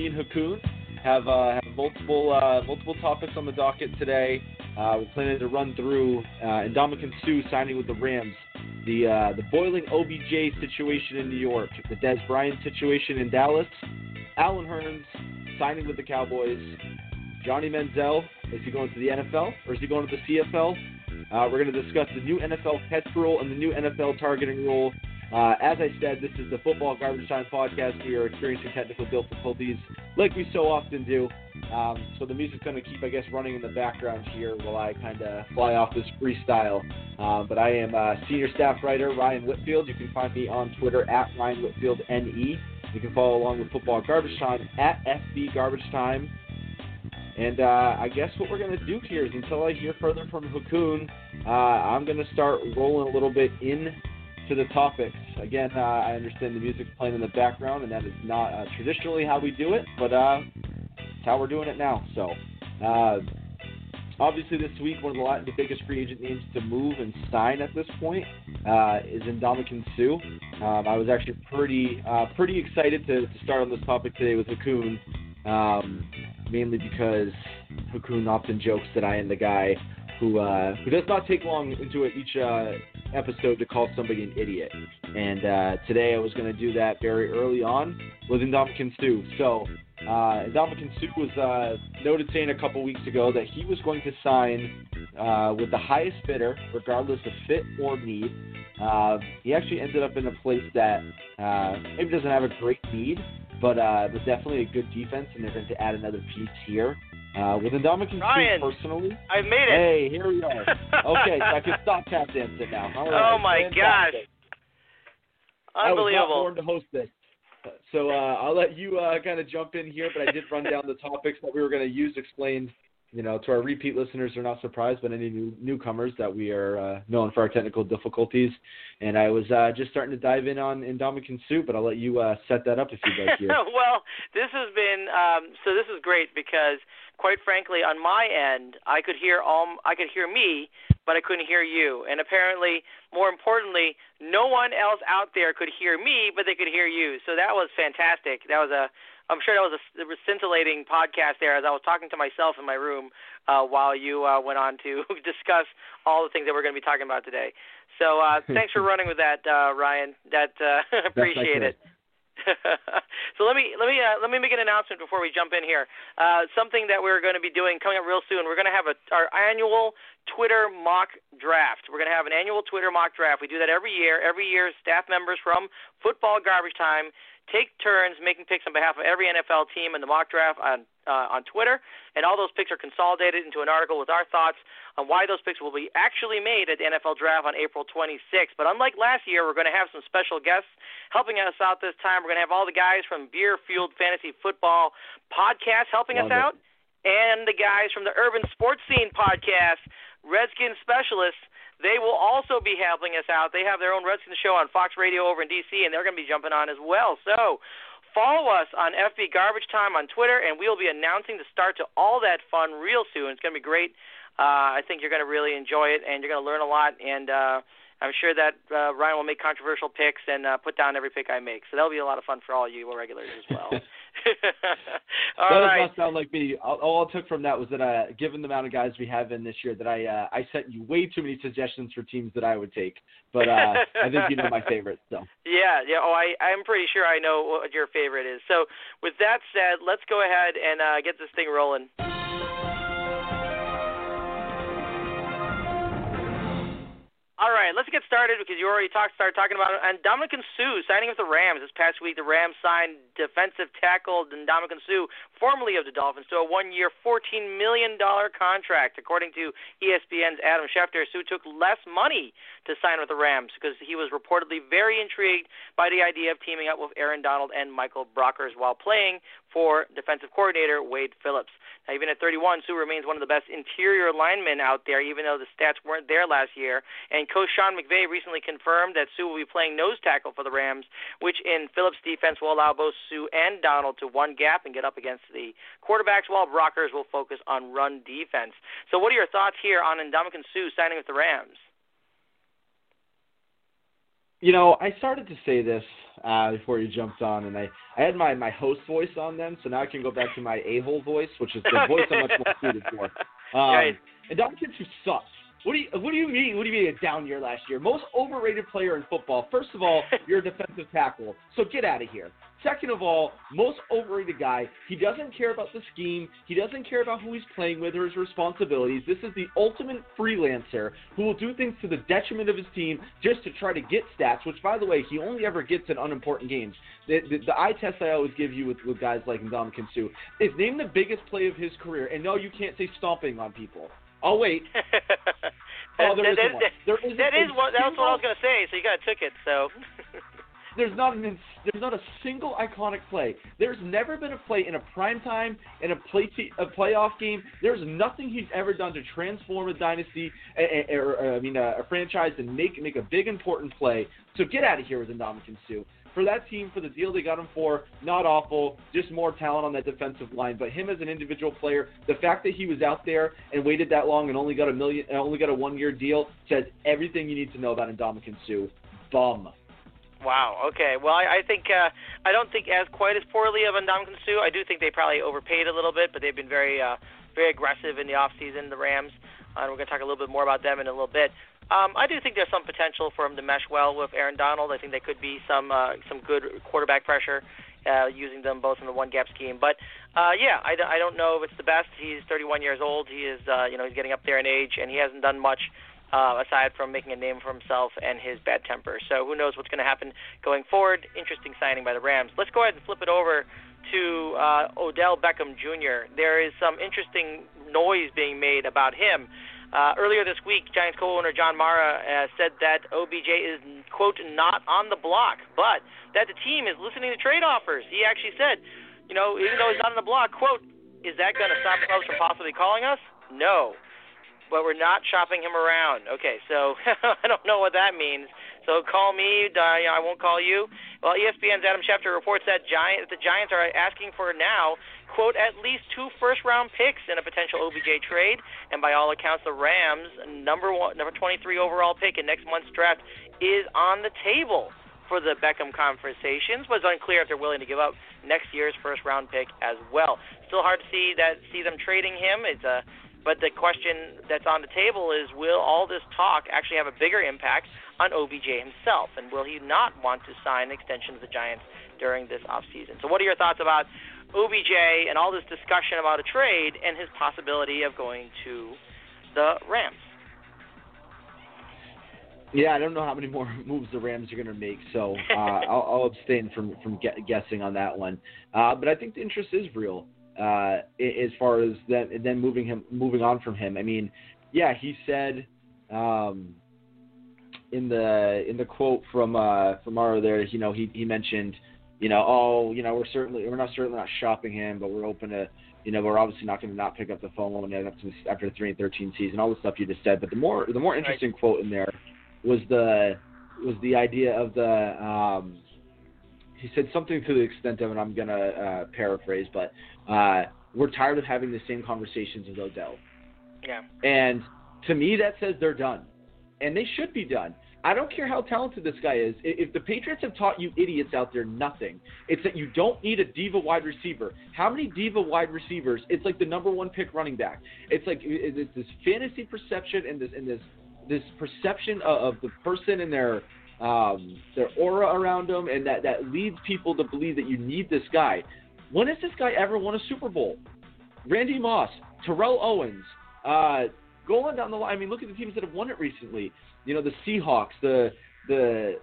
me and have, uh, have multiple uh, multiple topics on the docket today. Uh, we're planning to run through uh, Suh signing with the Rams, the uh, the boiling OBJ situation in New York, the Dez Bryant situation in Dallas, Allen Hurns signing with the Cowboys, Johnny Manziel is he going to the NFL or is he going to the CFL? Uh, we're going to discuss the new NFL catch rule and the new NFL targeting rule. Uh, as I said, this is the Football Garbage Time podcast. We are experiencing technical difficulties like we so often do. Um, so the music's going to keep, I guess, running in the background here while I kind of fly off this freestyle. Uh, but I am uh, senior staff writer Ryan Whitfield. You can find me on Twitter at Ryan Whitfield NE. You can follow along with Football Garbage Time at FB Garbage Time. And uh, I guess what we're going to do here is until I hear further from Ha Kung, uh, I'm going to start rolling a little bit in to the topics. Again, uh, I understand the music's playing in the background, and that is not uh, traditionally how we do it, but uh, it's how we're doing it now. So, uh, obviously, this week, one of the, the, biggest free agent names to move and sign at this point uh, is Ndamukong Suh. Um, I was actually pretty uh, pretty excited to, to, start on this topic today with Ha Kung, um, mainly because Ha Kung often jokes that I am the guy who uh, who does not take long into each uh, episode to call somebody an idiot. And uh, today I was going to do that very early on with Ndamukong Suh. So uh, Ndamukong Suh was uh, noted saying a couple weeks ago that he was going to sign uh, with the highest bidder, regardless of fit or need. Uh, he actually ended up in a place that uh, maybe doesn't have a great need, but uh, definitely a good defense, and they're going to add another piece here. Uh, with Suh personally, I've made it. Hey, here we are. okay, so I can stop tap dancing now. All right, oh my fantastic. gosh! Unbelievable. I was not born to host this. So uh, I'll let you uh, kind of jump in here, but I did run down the topics that we were going to use, explained, you know, to our repeat listeners. They're not surprised, but any new newcomers that we are uh, known for our technical difficulties. And I was uh, just starting to dive in on Ndamukong Suh, but I'll let you uh, set that up if you'd like. Here. well, this has been um, so. This is great because quite frankly, on my end, I could hear all I could hear me, but I couldn't hear you. And apparently, more importantly, no one else out there could hear me, but they could hear you. So that was fantastic. That was a I'm sure that was a, a scintillating podcast there as I was talking to myself in my room uh, while you uh, went on to discuss all the things that we're going to be talking about today. So uh, thanks for running with that, uh, Ryan. That uh, appreciate it. so let me let me uh, let me make an announcement before we jump in here. Uh, something that we're going to be doing coming up real soon. We're going to have a, our annual Twitter mock draft. We're going to have an annual Twitter mock draft. We do that every year. Every year, staff members from Football Garbage Time take turns making picks on behalf of every NFL team in the mock draft on uh, on Twitter, and all those picks are consolidated into an article with our thoughts on why those picks will be actually made at the NFL Draft on April 26th. But unlike last year, we're going to have some special guests helping us out this time. We're going to have all the guys from Beer Fueled Fantasy Football podcast helping Love us out, and the guys from the Urban Sports Scene podcast, Redskin Specialists they will also be helping us out. They have their own Redskins show on Fox Radio over in DC, and they're going to be jumping on as well. So follow us on FB Garbage Time on Twitter, and we'll be announcing the start to all that fun real soon. It's going to be great. Uh, I think you're going to really enjoy it, and you're going to learn a lot. And uh, I'm sure that uh, Ryan will make controversial picks and uh, put down every pick I make. So that'll be a lot of fun for all you regulars as well. that does right. not sound like me. All, all I took from that was that, uh, given the amount of guys we have in this year, that I uh, I sent you way too many suggestions for teams that I would take. But uh, I think you know my favorite. So. Yeah, yeah. Oh, I I'm pretty sure I know what your favorite is. So with that said, let's go ahead and uh, get this thing rolling. All right, let's get started because you already talked, started talking about it. And Ndamukong Suh signing with the Rams this past week. The Rams signed defensive tackle Ndamukong Suh, formerly of the Dolphins, to a one-year, $14 million contract. According to ESPN's Adam Schefter, Suh took less money to sign with the Rams because he was reportedly very intrigued by the idea of teaming up with Aaron Donald and Michael Brockers while playing for defensive coordinator Wade Phillips. Now, even at 31, Suh remains one of the best interior linemen out there, even though the stats weren't there last year. And coach Sean McVay recently confirmed that Suh will be playing nose tackle for the Rams, which in Phillips' defense will allow both Suh and Donald to one gap and get up against the quarterbacks, while Brockers will focus on run defense. So, what are your thoughts here on Ndamukong Suh signing with the Rams? you know, I started to say this uh, before you jumped on, and I, I had my, my host voice on them, so now I can go back to my a-hole voice, which is the voice I'm much more suited for. Um, right. Ndamukong Suh sucks. What do you What do you mean? What do you mean a down year last year? Most overrated player in football. First of all, you're a defensive tackle, so get out of here. Second of all, most overrated guy. He doesn't care about the scheme. He doesn't care about who he's playing with or his responsibilities. This is the ultimate freelancer who will do things to the detriment of his team just to try to get stats. Which, by the way, he only ever gets in unimportant games. The, the, the eye test I always give you with, with guys like Ndamukong Suh is name the biggest play of his career, and no, you can't say stomping on people. Oh wait. oh, there that, is one. There is that is what that was what I was gonna say. So you got took it. So There's not an there's not a single iconic play. There's never been a play in a prime time in a play te- a playoff game. There's nothing he's ever done to transform a dynasty or, I mean a, a franchise and make make a big important play. So get out of here with Ndamukong Suh. For that team, for the deal they got him for, not awful. Just more talent on that defensive line. But him as an individual player, the fact that he was out there and waited that long and only got a million, only got a one-year deal, says everything you need to know about Ndamukong Suh. Bum. Wow. Okay. Well, I, I think uh, I don't think as quite as poorly of Ndamukong Suh. I do think they probably overpaid a little bit, but they've been very uh, very aggressive in the off season. The Rams. Uh, and we're going to talk a little bit more about them in a little bit. Um, I do think there's some potential for him to mesh well with Aaron Donald. I think there could be some uh, some good quarterback pressure uh, using them both in the one gap scheme. But uh, yeah, I, I don't know if it's the best. He's 31 years old. He is uh, you know he's getting up there in age, and he hasn't done much uh, aside from making a name for himself and his bad temper. So who knows what's going to happen going forward? Interesting signing by the Rams. Let's go ahead and flip it over to uh, Odell Beckham Jr. There is some interesting noise being made about him. Uh, earlier this week, Giants co-owner John Mara uh, said that OBJ is quote not on the block, but that the team is listening to trade offers. He actually said, you know, even though he's not on the block, quote, is that going to stop clubs from possibly calling us? No but we're not shopping him around. Okay, so I don't know what that means. So call me. I won't call you. Well, ESPN's Adam Schefter reports that Giant, the Giants are asking for now, quote, at least two first-round picks in a potential OBJ trade, and by all accounts, the Rams' number one, number 23 overall pick in next month's draft is on the table for the Beckham conversations. Was unclear if they're willing to give up next year's first-round pick as well. Still hard to see that see them trading him. It's a but the question that's on the table is will all this talk actually have a bigger impact on OBJ himself? And will he not want to sign an extension with the Giants during this offseason? So, what are your thoughts about OBJ and all this discussion about a trade and his possibility of going to the Rams? Yeah, I don't know how many more moves the Rams are going to make, so uh, I'll, I'll abstain from from gue- guessing on that one. Uh, but I think the interest is real uh, as far as that, and then moving him, moving on from him. I mean, yeah, he said um, in the in the quote from uh, from Mara there, you know, he he mentioned, you know, oh, you know, we're certainly we're not certainly not shopping him, but we're open to. You know, we're obviously not going to not pick up the phone after after the three and thirteen season, all the stuff you just said. But the more the more interesting quote in there was the was the idea of the um, he said something to the extent of and I'm gonna uh, paraphrase, but uh, we're tired of having the same conversations with Odell. Yeah. And to me, that says they're done, and they should be done. I don't care how talented this guy is. If the Patriots have taught you idiots out there nothing, it's that you don't need a diva wide receiver. How many diva wide receivers? It's like the number one pick running back. It's like it's this fantasy perception and this and this this perception of, of the person and their um, their aura around them, and that that leads people to believe that you need this guy. When has this guy ever won a Super Bowl? Randy Moss, Terrell Owens, uh, go on down the line. I mean, look at the teams that have won it recently. You know, the Seahawks, the the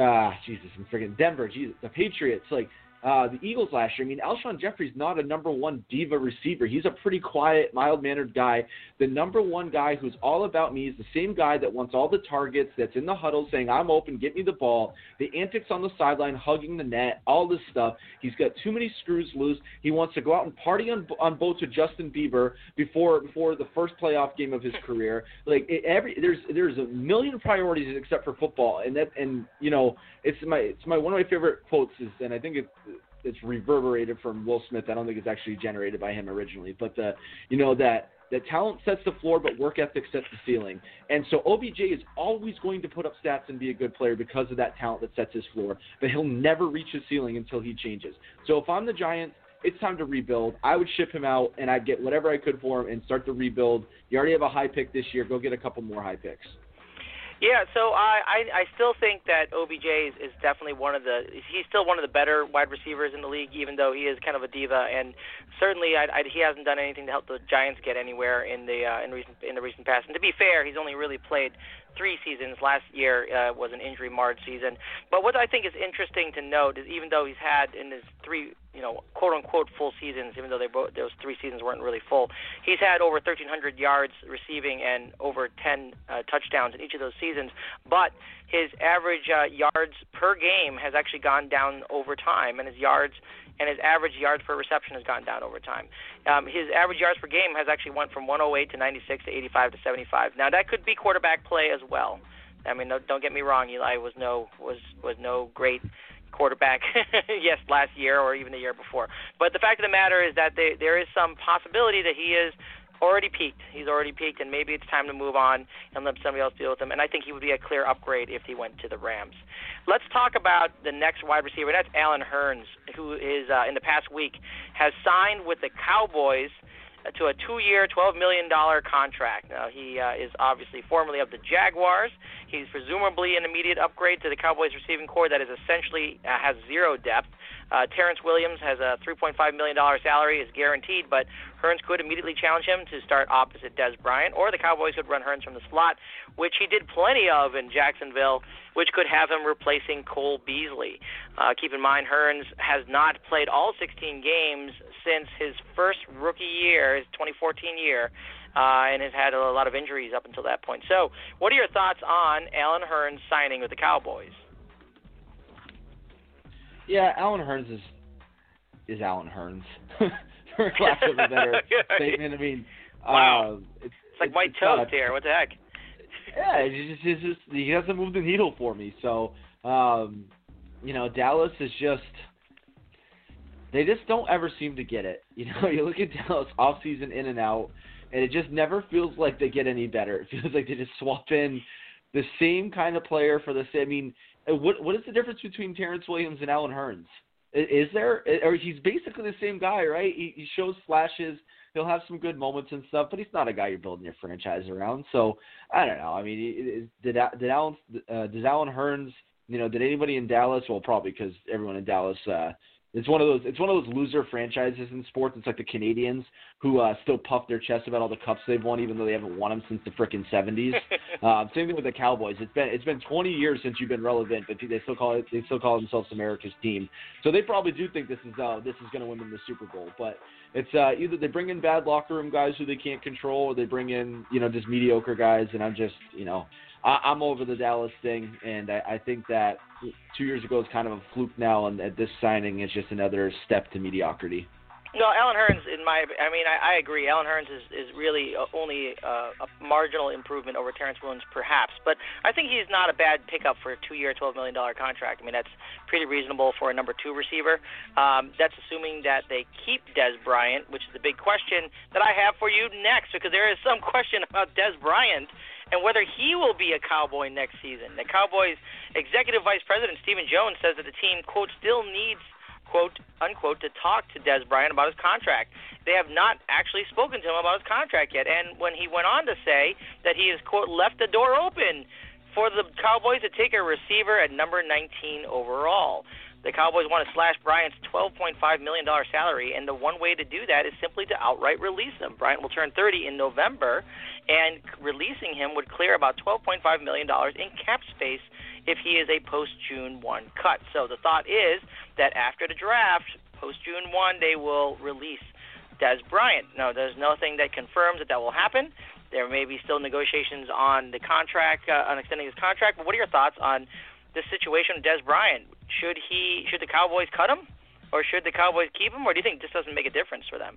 ah, Jesus, I'm freaking Denver, Jesus, the Patriots, like uh, the Eagles last year. I mean, Alshon Jeffery's not a number one diva receiver. He's a pretty quiet, mild mannered guy. The number one guy who's all about me is the same guy that wants all the targets, that's in the huddle saying, I'm open, get me the ball. The antics on the sideline, hugging the net, all this stuff. He's got too many screws loose. He wants to go out and party on on boats with Justin Bieber before before the first playoff game of his career. Like it, every there's there's a million priorities except for football, and that and you know it's my it's my one of my favorite quotes is, and I think it's it's reverberated from Will Smith. I don't think it's actually generated by him originally, but the you know that that talent sets the floor, but work ethic sets the ceiling. And so OBJ is always going to put up stats and be a good player because of that talent that sets his floor. But he'll never reach his ceiling until he changes. So if I'm the Giants, it's time to rebuild. I would ship him out and I'd get whatever I could for him and start the rebuild. You already have a high pick this year. Go get a couple more high picks. Yeah, so I, I I still think that OBJ is, is definitely one of the he's still one of the better wide receivers in the league, even though he is kind of a diva, and certainly I, I, he hasn't done anything to help the Giants get anywhere in the uh, in recent in the recent past. And to be fair, he's only really played three seasons. Last year uh, was an injury marred season. But what I think is interesting to note is even though he's had in his three, you know, quote unquote full seasons, even though they both, those three seasons weren't really full, he's had over 1,300 yards receiving and over 10 uh, touchdowns in each of those seasons. But his average uh, yards per game has actually gone down over time, and his yards and his average yards per reception has gone down over time. Um, his average yards per game has actually went from 108 to 96 to 85 to 75. Now that could be quarterback play as well. I mean, don't get me wrong. Eli was no was was no great quarterback, yes, last year or even the year before. But the fact of the matter is that they, there is some possibility that he is already peaked. He's already peaked, and maybe it's time to move on and let somebody else deal with him. And I think he would be a clear upgrade if he went to the Rams. Let's talk about the next wide receiver. That's Allen Hurns, who is uh, in the past week has signed with the Cowboys to a two-year, $12 million contract. Now, he uh, is obviously formerly of the Jaguars. He's presumably an immediate upgrade to the Cowboys receiving corps that is essentially uh, has zero depth. Uh, Terrance Williams has a $3.5 million salary, is guaranteed, but Hurns could immediately challenge him to start opposite Dez Bryant, or the Cowboys could run Hurns from the slot, which he did plenty of in Jacksonville, which could have him replacing Cole Beasley. Uh, keep in mind, Hurns has not played all 16 games since his first rookie year, his 2014 year, uh, and has had a lot of injuries up until that point. So, what are your thoughts on Allen Hurns signing with the Cowboys? Yeah, Allen Hurns is is Allen Hurns, for lack of a better statement. I mean, wow, uh, it's, it's like white it's toast here. What the heck? Yeah, it's just, it's just he hasn't moved the needle for me. So, um, you know, Dallas is just they just don't ever seem to get it. You know, you look at Dallas off season in and out, and it just never feels like they get any better. It feels like they just swap in the same kind of player for the same. I mean, what what is the difference between Terrance Williams and Allen Hurns? Is there, or he's basically the same guy, right? He, he shows flashes. He'll have some good moments and stuff, but he's not a guy you're building your franchise around. So I don't know. I mean, did did Allen uh, does Allen Hurns? You know, did anybody in Dallas? Well, probably because everyone in Dallas uh, it's one of those. It's one of those loser franchises in sports. It's like the Canadiens who uh, still puff their chest about all the cups they've won, even though they haven't won them since the frickin' seventies. uh, same thing with the Cowboys. It's been it's been 20 years since you've been relevant, but they still call it they still call themselves America's team. So they probably do think this is uh, this is going to win them the Super Bowl. But it's uh, either they bring in bad locker room guys who they can't control, or they bring in you know just mediocre guys. And I'm just you know I, am over the Dallas thing, and I, I think that two years ago is kind of a fluke now, and at this signing is just another step to mediocrity. No, Allen Hurns, in my, I mean, I, I agree. Allen Hurns is is really only uh, a marginal improvement over Terrance Williams, perhaps, but I think he's not a bad pickup for a two-year, twelve million dollar contract. I mean, that's pretty reasonable for a number two receiver. Um, that's assuming that they keep Dez Bryant, which is the big question that I have for you next, because there is some question about Dez Bryant and whether he will be a Cowboy next season. The Cowboys executive vice president Stephen Jones says that the team quote still needs quote unquote to talk to Dez Bryant about his contract. They have not actually spoken to him about his contract yet. And when he went on to say that he has quote left the door open for the Cowboys to take a receiver at number 19 overall. The Cowboys want to slash Bryant's $12.5 million salary, and the one way to do that is simply to outright release him. Bryant will turn 30 in November, and releasing him would clear about $12.5 million in cap space if he is a post June 1 cut. So the thought is that after the draft, post June 1, they will release Dez Bryant. Now, there's nothing that confirms that that will happen. There may be still negotiations on the contract, uh, on extending his contract. But what are your thoughts on this situation with Dez Bryant? Should he should the Cowboys cut him, or should the Cowboys keep him, or do you think this doesn't make a difference for them?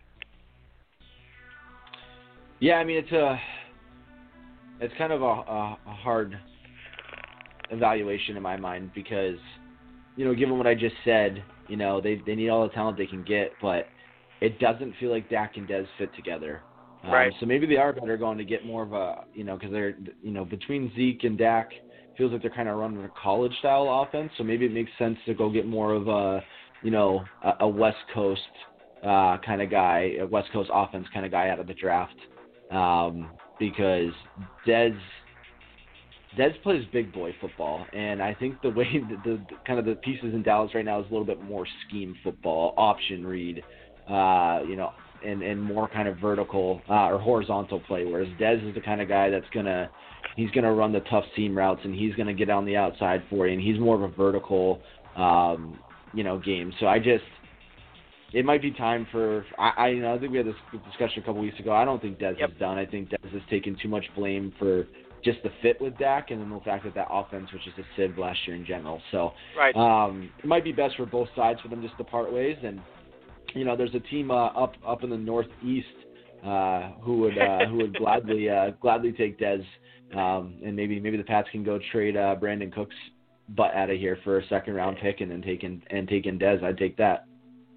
Yeah, I mean it's a it's kind of a, a, a hard evaluation in my mind because you know, given what I just said, you know, they they need all the talent they can get, but it doesn't feel like Dak and Dez fit together. Um, right. So maybe they are better going to get more of a, you know, because they're, you know, between Zeke and Dak, feels like they're kind of running a college style offense. So maybe it makes sense to go get more of a, you know, a, a West Coast uh, kind of guy, a West Coast offense kind of guy out of the draft, um, because Dez. Dez plays big boy football, and I think the way that the, the kind of the pieces in Dallas right now is a little bit more scheme football, option read, uh, you know, and and more kind of vertical uh, or horizontal play. Whereas Dez is the kind of guy that's gonna he's gonna run the tough seam routes and he's gonna get on the outside for you, and he's more of a vertical, um, you know, game. So I just it might be time for I, I you know I think we had this discussion a couple weeks ago. I don't think Dez yep. is done. I think Dez has taken too much blame for just the fit with Dak and then the fact that that offense was just a sieve last year in general. So right. um, it might be best for both sides for them just to part ways. And you know, there's a team uh, up up in the northeast uh, who would uh, who would gladly uh, gladly take Dez. Um, and maybe maybe the Pats can go trade uh, Brandin Cooks butt out of here for a second round pick and then taking and taking Dez. I'd take that.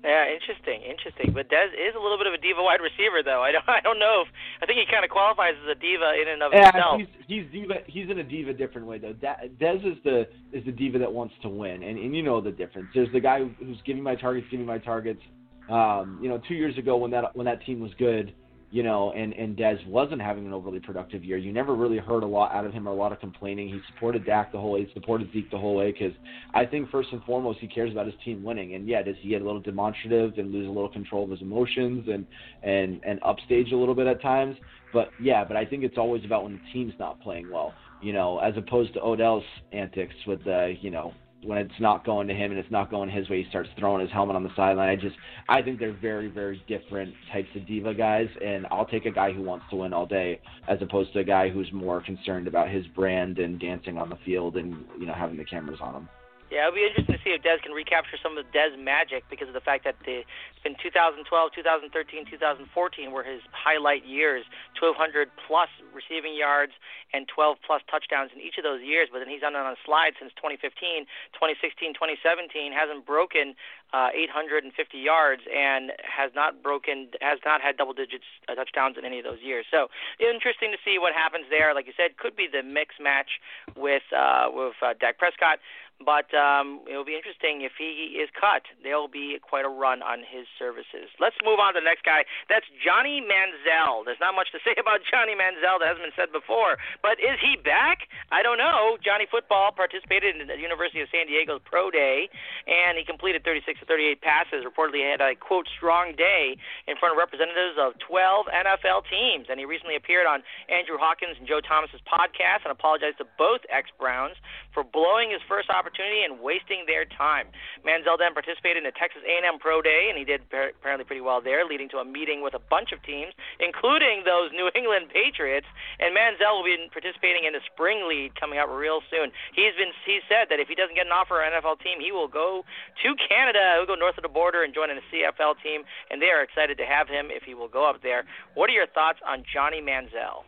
Yeah, interesting, interesting. But Dez is a little bit of a diva wide receiver, though. I don't, I don't know if I think he kind of qualifies as a diva in and of yeah, himself. he's he's diva. He's in a diva different way though. Dez is the is the diva that wants to win, and and you know the difference. There's the guy who's giving my targets, giving my targets. Um, you know, two years ago when that when that team was good, you know, and and Dez wasn't having an overly productive year. You never really heard a lot out of him or a lot of complaining. He supported Dak the whole way, he supported Zeke the whole way because I think first and foremost he cares about his team winning. And yeah, does he get a little demonstrative and lose a little control of his emotions and and and upstage a little bit at times? But yeah, but I think it's always about when the team's not playing well, you know, as opposed to Odell's antics with the you know when it's not going to him and it's not going his way, he starts throwing his helmet on the sideline. I just, I think they're very, very different types of diva guys, and I'll take a guy who wants to win all day as opposed to a guy who's more concerned about his brand and dancing on the field and you know having the cameras on him. Yeah, it'll be interesting to see if Dez can recapture some of Dez magic because of the fact that the, been 2012, 2013, 2014 were his highlight years, 1,200 plus receiving yards and 12 plus touchdowns in each of those years. But then he's done on a slide since 2015, 2016, 2017, hasn't broken uh, 850 yards and has not broken, has not had double digits uh, touchdowns in any of those years. So interesting to see what happens there. Like you said, could be the mix match with uh, with uh, Dak Prescott. But um, it'll be interesting if he is cut. There'll be quite a run on his services. Let's move on to the next guy. That's Johnny Manziel. There's not much to say about Johnny Manziel that hasn't been said before. But is he back? I don't know. Johnny Football participated in the University of San Diego's Pro Day, and he completed 36 to 38 passes. Reportedly had a, quote, strong day in front of representatives of 12 NFL teams. And he recently appeared on Andrew Hawkins and Joe Thomas's podcast and apologized to both ex-Browns for blowing his first opportunity opportunity and wasting their time. Manziel then participated in the Texas A&M Pro Day, and he did apparently pretty well there, leading to a meeting with a bunch of teams, including those New England Patriots. And Manziel will be participating in the spring league coming up real soon. He's been he said that if he doesn't get an offer an NFL team, he will go to Canada, he'll go north of the border and join in a CFL team, and they are excited to have him if he will go up there. What are your thoughts on Johnny Manziel?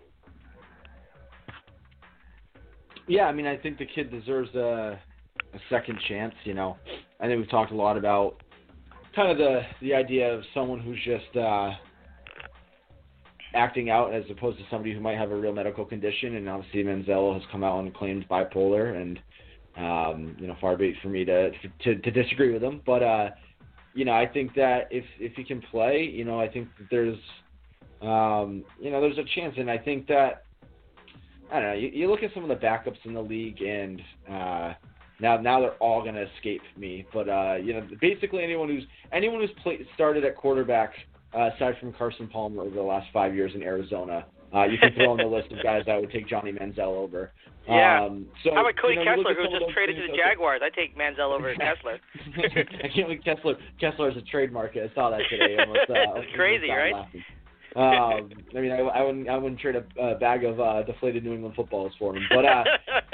Yeah, I mean, I think the kid deserves a a second chance. You know, I think we've talked a lot about kind of the the idea of someone who's just uh, acting out as opposed to somebody who might have a real medical condition. And obviously, Manziel has come out and claimed bipolar, and um, you know, far be it for me to to, to disagree with him, but uh, you know, I think that if if he can play, you know, I think that there's um, you know, there's a chance, and I think that I don't know. You, you look at some of the backups in the league, and uh, now, now they're all going to escape me. But uh, you know, basically anyone who's anyone who's played started at quarterback, uh, aside from Carson Palmer over the last five years in Arizona, uh, you can throw on the list of guys that would take Johnny Manziel over. Yeah. Um, so, How about Cody you know, Kessler, who was just traded to the Jaguars? I take Manziel over Kessler. I can't believe Kessler. Kessler is a trademark. I saw that today. Almost, uh, it's crazy, right? Laughing. um, I mean, I, I wouldn't, I wouldn't trade a, a bag of uh, deflated New England footballs for him. But uh,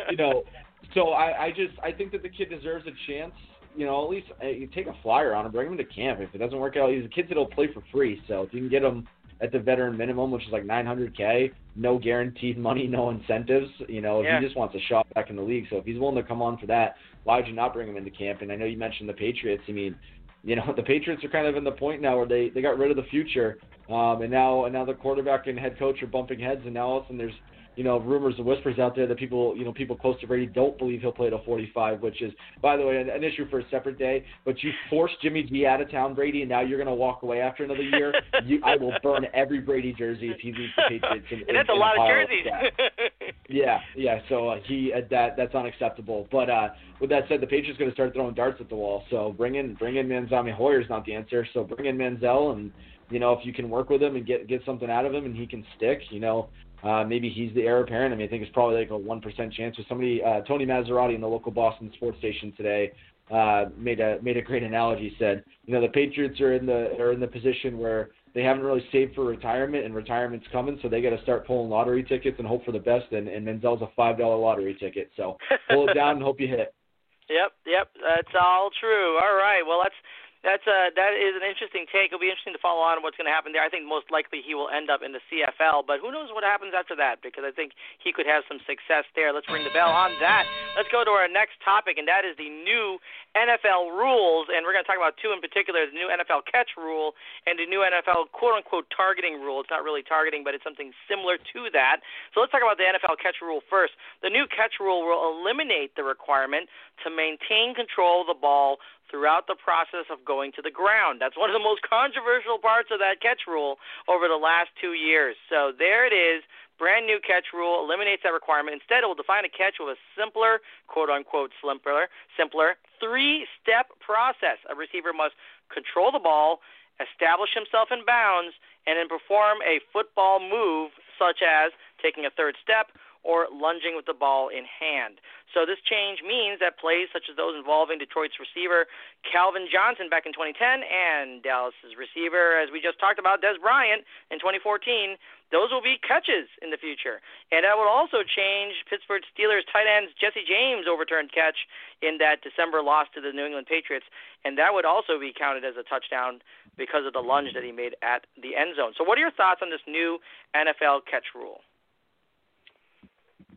you know, so I, I just I think that the kid deserves a chance. You know, at least uh, you take a flyer on him, bring him to camp. If it doesn't work out, he's a kid that'll play for free. So if you can get him at the veteran minimum, which is like 900k, no guaranteed money, no incentives. You know, yeah. he just wants a shot back in the league, so if he's willing to come on for that, why would you not bring him into camp? And I know you mentioned the Patriots. I mean, you know, the Patriots are kind of in the point now where they they got rid of the future Um, and now and now the quarterback and head coach are bumping heads, and now all of a sudden there's you know, rumors and whispers out there that people, you know, people close to Brady don't believe he'll play a 45, which is, by the way, an, an issue for a separate day. But you forced Jimmy G out of town, Brady, and now you're going to walk away after another year. you, I will burn every Brady jersey if he leaves the Patriots. In, and that's in, a lot of jerseys. yeah, yeah. So uh, he uh, that that's unacceptable. But uh, with that said, the Patriots going to start throwing darts at the wall. So bring in bring in Manziel. I mean, Hoyer's not the answer. So bring in Manziel and you know, if you can work with him and get get something out of him and he can stick, you know, uh, maybe he's the heir apparent. I mean, I think it's probably like a one percent chance. With somebody, uh, Tony Massarotti in the local Boston sports station today uh, made a made a great analogy. Said, you know, the Patriots are in the are in the position where they haven't really saved for retirement, and retirement's coming, so they got to start pulling lottery tickets and hope for the best. And, and Manziel's a five dollar lottery ticket, so pull it down and hope you hit. Yep, yep, that's all true. All right, well, let's that's a that is an interesting take. It'll be interesting to follow on what's going to happen there. I think most likely he will end up in the CFL, but who knows what happens after that? Because I think he could have some success there. Let's ring the bell on that. Let's go to our next topic, and that is the new NFL rules, and we're going to talk about two in particular: the new NFL catch rule and the new NFL quote unquote targeting rule. It's not really targeting, but it's something similar to that. So let's talk about the NFL catch rule first. The new catch rule will eliminate the requirement to maintain control of the ball throughout the process of going to the ground. That's one of the most controversial parts of that catch rule over the last two years. So there it is. Brand new catch rule eliminates that requirement. Instead, it will define a catch with a simpler, quote unquote, simpler, simpler three step process. A receiver must control the ball, establish himself in bounds, and then perform a football move such as taking a third step or lunging with the ball in hand. So this change means that plays such as those involving Detroit's receiver Calvin Johnson back in 2010 and Dallas's receiver, as we just talked about, Dez Bryant in 2014, those will be catches in the future. And that will also change Pittsburgh Steelers tight ends Jesse James overturned catch in that December loss to the New England Patriots, and that would also be counted as a touchdown because of the lunge that he made at the end zone. So what are your thoughts on this new NFL catch rule?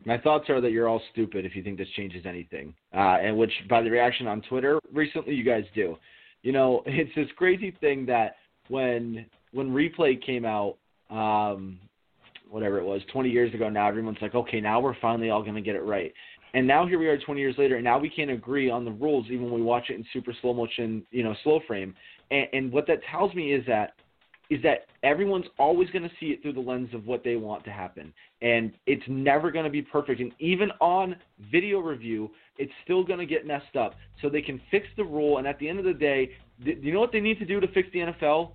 My thoughts are that you're all stupid if you think this changes anything, uh, and which by the reaction on Twitter recently, you guys do. You know, it's this crazy thing that when when replay came out, um, whatever it was, 20 years ago now, everyone's like, okay, now we're finally all going to get it right. And now here we are 20 years later, and now we can't agree on the rules even when we watch it in super slow motion, you know, slow frame. And, and what that tells me is that is that everyone's always going to see it through the lens of what they want to happen. And it's never going to be perfect. And even on video review, it's still going to get messed up. So they can fix the rule. And at the end of the day, th- you know what they need to do to fix the NFL?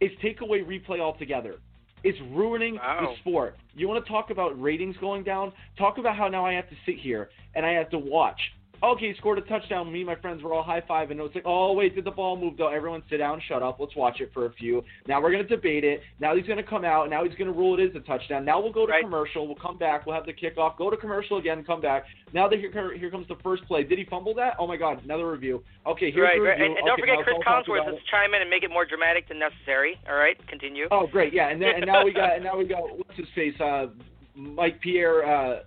Is take away replay altogether. It's ruining wow. the sport. You want to talk about ratings going down? Talk about how now I have to sit here and I have to watch okay, he scored a touchdown. Me and my friends were all high five, and it was like, oh wait, did the ball move though? Everyone sit down, shut up. Let's watch it for a few. Now we're gonna debate it. Now he's gonna come out. Now he's gonna rule it is a touchdown. Now we'll go to right. commercial. We'll come back. We'll have the kickoff. Go to commercial again. Come back. Now that here, here comes the first play. Did he fumble that? Oh my God, another review. Okay, here's right, the review. Right. And, and don't forget Cris Collinsworth. Let's chime in and make it more dramatic than necessary. All right, continue. Oh great, yeah. And then and now we got and now we got what's his face, uh, Mike Pierre. Uh,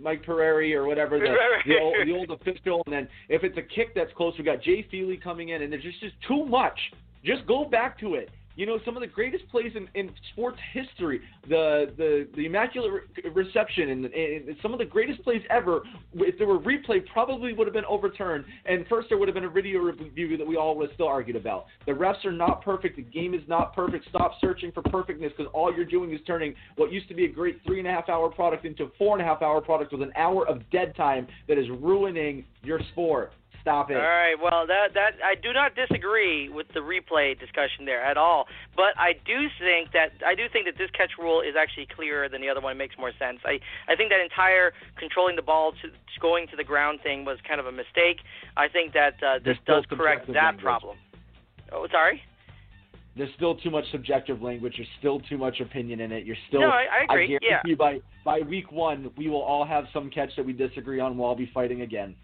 Mike Pereira or whatever the, the, old, the old official, and then if it's a kick that's close, we got Jay Feely coming in, and there's just just too much. Just go back to it. You know, some of the greatest plays in, in sports history, the the the immaculate re- reception, and, and, some of the greatest plays ever. If there were replay, probably would have been overturned. And first, there would have been a video review that we all would have still argued about. The refs are not perfect. The game is not perfect. Stop searching for perfectness because all you're doing is turning what used to be a great three and a half hour product into a four and a half hour product with an hour of dead time that is ruining your sport. Stop it. All right. Well, that that I do not disagree with the replay discussion there at all. But I do think that I do think that this catch rule is actually clearer than the other one. It makes more sense. I I think that entire controlling the ball to going to the ground thing was kind of a mistake. I think that uh, this does correct that language. problem. Oh, sorry. There's still too much subjective language. There's still too much opinion in it. You're still. No, I, I agree. I guarantee yeah. you by by week one, we will all have some catch that we disagree on. We'll all be fighting again.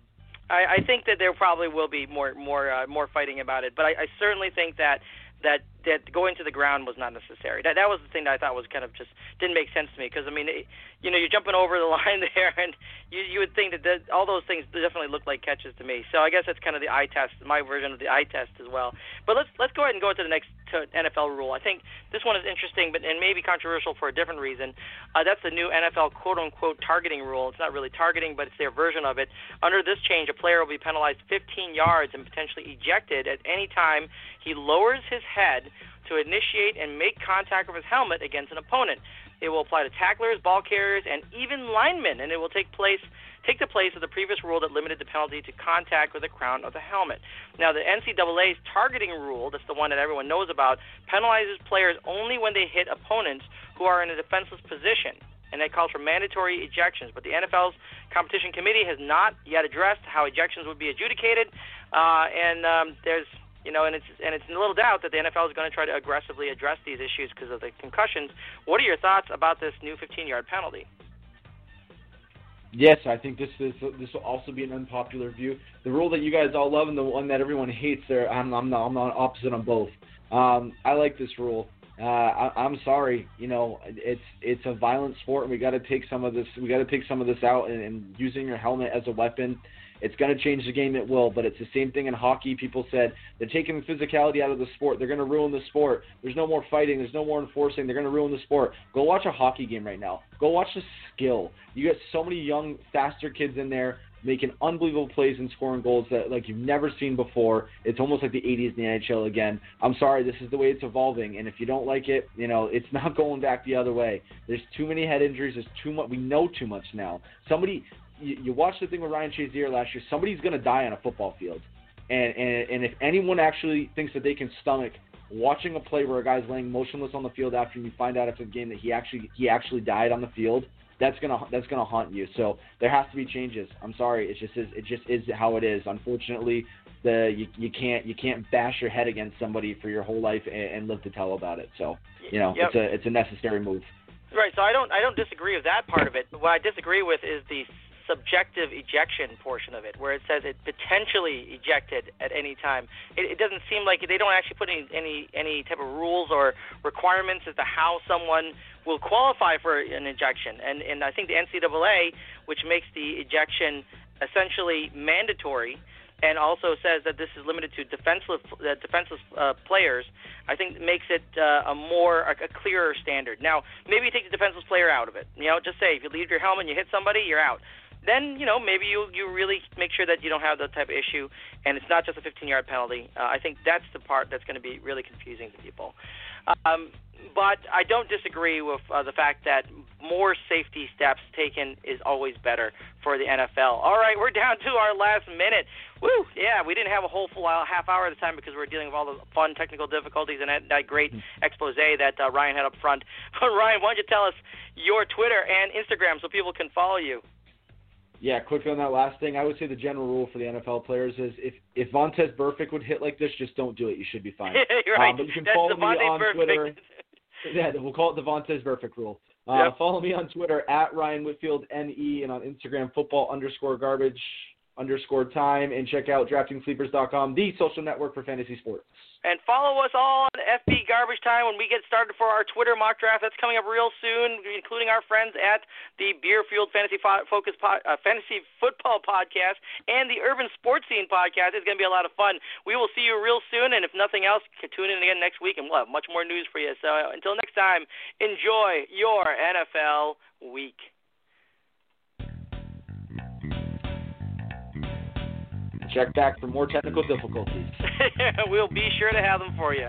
I, I think that there probably will be more more uh, more fighting about it, but I, I certainly think that that that going to the ground was not necessary. That that was the thing that I thought was kind of just didn't make sense to me because I mean, it, you know, you're jumping over the line there, and you you would think that the, all those things definitely look like catches to me. So I guess that's kind of the eye test, my version of the eye test as well. But let's let's go ahead and go to the next to NFL rule. I think this one is interesting, but and maybe controversial for a different reason. Uh, that's the new NFL quote unquote targeting rule. It's not really targeting, but it's their version of it. Under this change, a player will be penalized 15 yards and potentially ejected at any time he lowers his head to initiate and make contact with his helmet against an opponent. It will apply to tacklers, ball carriers, and even linemen, and it will take place take the place of the previous rule that limited the penalty to contact with the crown of the helmet. Now, the NCAA's targeting rule, that's the one that everyone knows about, penalizes players only when they hit opponents who are in a defenseless position and that calls for mandatory ejections. But the NFL's competition committee has not yet addressed how ejections would be adjudicated, uh, and um, there's you know, and it's and it's little doubt that the NFL is going to try to aggressively address these issues because of the concussions. What are your thoughts about this new 15-yard penalty? Yes, I think this is this will also be an unpopular view. The rule that you guys all love and the one that everyone hates. There, I'm I'm not, I'm not opposite on both. Um, I like this rule. Uh, I, I'm sorry, you know, it's it's a violent sport, and we got to take some of this. We got to take some of this out, and, and using your helmet as a weapon it's going to change the game. It will, but it's the same thing in hockey. People said they're taking the physicality out of the sport. They're going to ruin the sport. There's no more fighting. There's no more enforcing. They're going to ruin the sport. Go watch a hockey game right now. Go watch the skill. You got so many young, faster kids in there making unbelievable plays and scoring goals that like you've never seen before. It's almost like the 80s in the NHL again. I'm sorry, this is the way it's evolving, and if you don't like it, you know it's not going back the other way. There's too many head injuries. There's too much. We know too much now. Somebody you, you watch the thing with Ryan Shazier last year. Somebody's going to die on a football field, and, and and if anyone actually thinks that they can stomach watching a play where a guy's laying motionless on the field after you find out after the game that he actually he actually died on the field, that's gonna that's gonna haunt you. So there has to be changes. I'm sorry, it just is it just is how it is. Unfortunately, the you, you can't you can't bash your head against somebody for your whole life and, and live to tell about it. So you know yep. it's a it's a necessary move. Right. So I don't I don't disagree with that part of it. What I disagree with is the subjective ejection portion of it, where it says it potentially ejected at any time. It, it doesn't seem like they don't actually put any, any any type of rules or requirements as to how someone will qualify for an ejection. And and I think the NCAA, which makes the ejection essentially mandatory and also says that this is limited to defenseless uh, defenseless uh, players, I think makes it uh, a more a, a clearer standard. Now, maybe you take the defenseless player out of it. You know, just say if you leave your helmet and you hit somebody, you're out then you know maybe you you really make sure that you don't have that type of issue, and it's not just a 15-yard penalty. Uh, I think that's the part that's going to be really confusing to people. Um, but I don't disagree with uh, the fact that more safety steps taken is always better for the NFL. All right, we're down to our last minute. Woo! Yeah, we didn't have a whole full half hour at the time because we were dealing with all the fun technical difficulties and that, that great hmm. expose that uh, Ryan had up front. But Ryan, why don't you tell us your Twitter and Instagram so people can follow you? Yeah, quickly on that last thing, I would say the general rule for the NFL players is if if Vontaze Burfict would hit like this, just don't do it. You should be fine. right. Um, but you can That's follow me on Burfict. Twitter. yeah, we'll call it the Vontaze Burfict rule. Uh, yep. Follow me on Twitter at Ryan Whitfield NE and on Instagram football underscore garbage underscore time and check out DraftingSleepers.com, the social network for fantasy sports. And follow us all on FB Garbage Time when we get started for our Twitter mock draft. That's coming up real soon, including our friends at the Beer Fueled Fantasy Focus po- uh, Fantasy Football Podcast and the Urban Sports Scene Podcast. It's going to be a lot of fun. We will see you real soon, and if nothing else, tune in again next week, and we'll have much more news for you. So until next time, enjoy your NFL week. Check back for more technical difficulties. we'll be sure to have them for you.